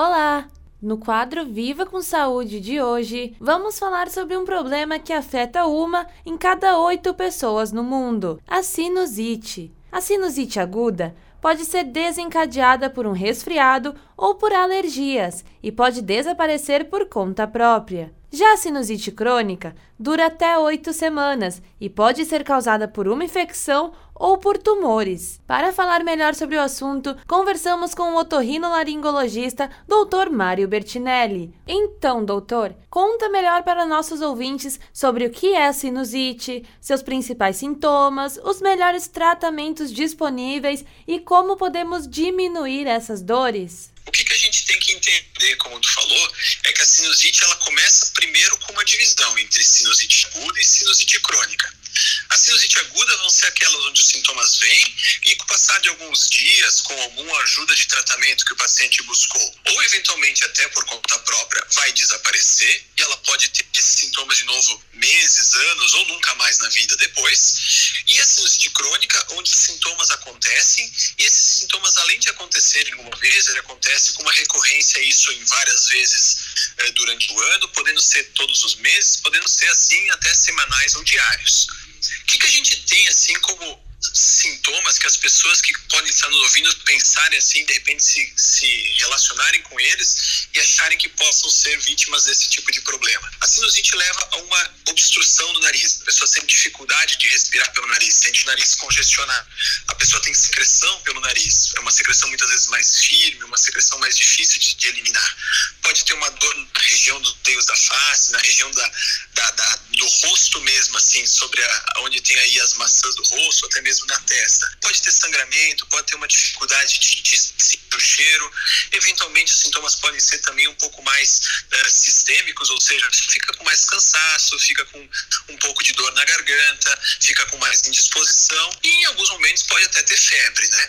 Olá! No quadro Viva com Saúde de hoje, vamos falar sobre um problema que afeta uma em cada oito pessoas no mundo: a sinusite. A sinusite aguda pode ser desencadeada por um resfriado ou por alergias e pode desaparecer por conta própria. Já a sinusite crônica dura até oito semanas e pode ser causada por uma infecção ou por tumores. Para falar melhor sobre o assunto, conversamos com o otorrinolaringologista Dr. Mário Bertinelli. Então, doutor, conta melhor para nossos ouvintes sobre o que é a sinusite, seus principais sintomas, os melhores tratamentos disponíveis e como podemos diminuir essas dores. O que, que a gente tem que entender, como tu falou, é que a sinusite ela começa primeiro com uma divisão entre sinusite aguda e sinusite crônica. A sinusite aguda vão ser aquelas onde os sintomas vêm e com o passar de alguns dias, com alguma ajuda de tratamento que o paciente buscou, ou eventualmente até por conta própria, vai desaparecer e ela pode ter esses sintomas de novo meses, anos ou nunca mais na vida depois. E a sinusite crônica, onde os sintomas acontecem e esses sintomas, além de acontecerem uma vez, ele acontece com uma recorrência, isso em várias vezes eh, durante o ano, podendo ser todos os meses, podendo ser assim até semanais ou diários. O que, que a gente tem assim como sintomas que as pessoas que podem estar nos ouvindo pensarem assim, de repente se, se relacionarem com eles e acharem que possam ser vítimas desse tipo de problema. A sinusite leva a uma obstrução do nariz. A pessoa sente dificuldade de respirar pelo nariz, sente o nariz congestionado. A pessoa tem secreção pelo nariz. É uma secreção muitas vezes mais firme, uma secreção mais difícil de, de eliminar. Pode ter uma dor na região dos teios da face, na região da, da, da, do rosto mesmo, assim, sobre a, onde tem aí as maçãs do rosto, até mesmo na testa. Pode ter sangramento, pode ter uma dificuldade de, de sentir o cheiro. Eventualmente, os sintomas podem ser também um pouco mais uh, sistêmicos, ou seja, fica com mais cansaço, fica com um pouco de dor na garganta, fica com mais indisposição e em alguns momentos pode até ter febre, né?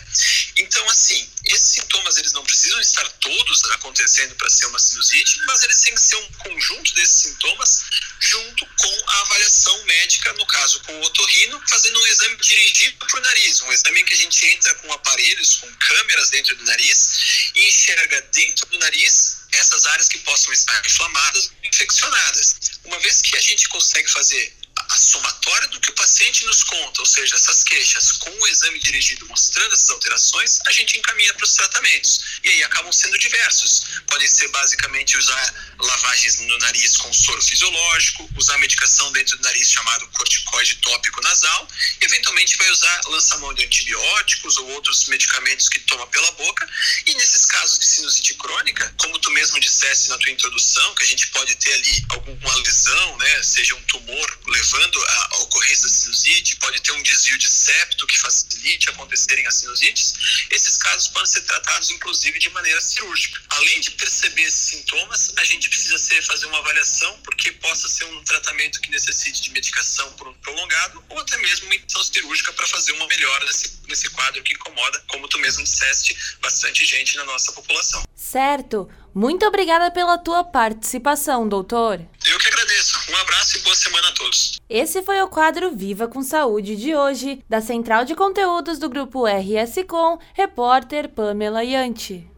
Então, assim, esses sintomas eles não precisam estar todos acontecendo para ser uma sinusite, mas eles têm que ser um conjunto desses sintomas junto com avaliação médica, no caso com o otorrino, fazendo um exame dirigido para o nariz, um exame em que a gente entra com aparelhos, com câmeras dentro do nariz e enxerga dentro do nariz essas áreas que possam estar inflamadas, infeccionadas. Uma vez que a gente consegue fazer somatória do que o paciente nos conta, ou seja, essas queixas, com o exame dirigido mostrando essas alterações, a gente encaminha para os tratamentos. E aí acabam sendo diversos. Podem ser basicamente usar lavagens no nariz com soro fisiológico, usar medicação dentro do nariz chamado corticoide tópico nasal, e eventualmente vai usar lançamão de antibióticos ou outros medicamentos que toma pela boca. E nesses casos de sinusite crônica, como tu mesmo disseste na tua introdução, que a gente pode ter ali alguma lesão, né, seja um tumor levando à ocorrência da sinusite, pode ter um desvio de septo que facilite acontecerem as sinusites, esses casos podem ser tratados inclusive de maneira cirúrgica. Além de perceber esses sintomas, a gente precisa ser, fazer uma avaliação porque possa ser um tratamento que necessite de medicação por um prolongado ou até mesmo uma intenção cirúrgica para fazer uma melhora nesse, nesse quadro que incomoda, como tu mesmo disseste, bastante gente na nossa população. Certo. Muito obrigada pela tua participação, doutor. Eu. Um abraço e boa semana a todos. Esse foi o quadro Viva com Saúde de hoje, da Central de Conteúdos do Grupo RS Com, repórter Pamela Yanti.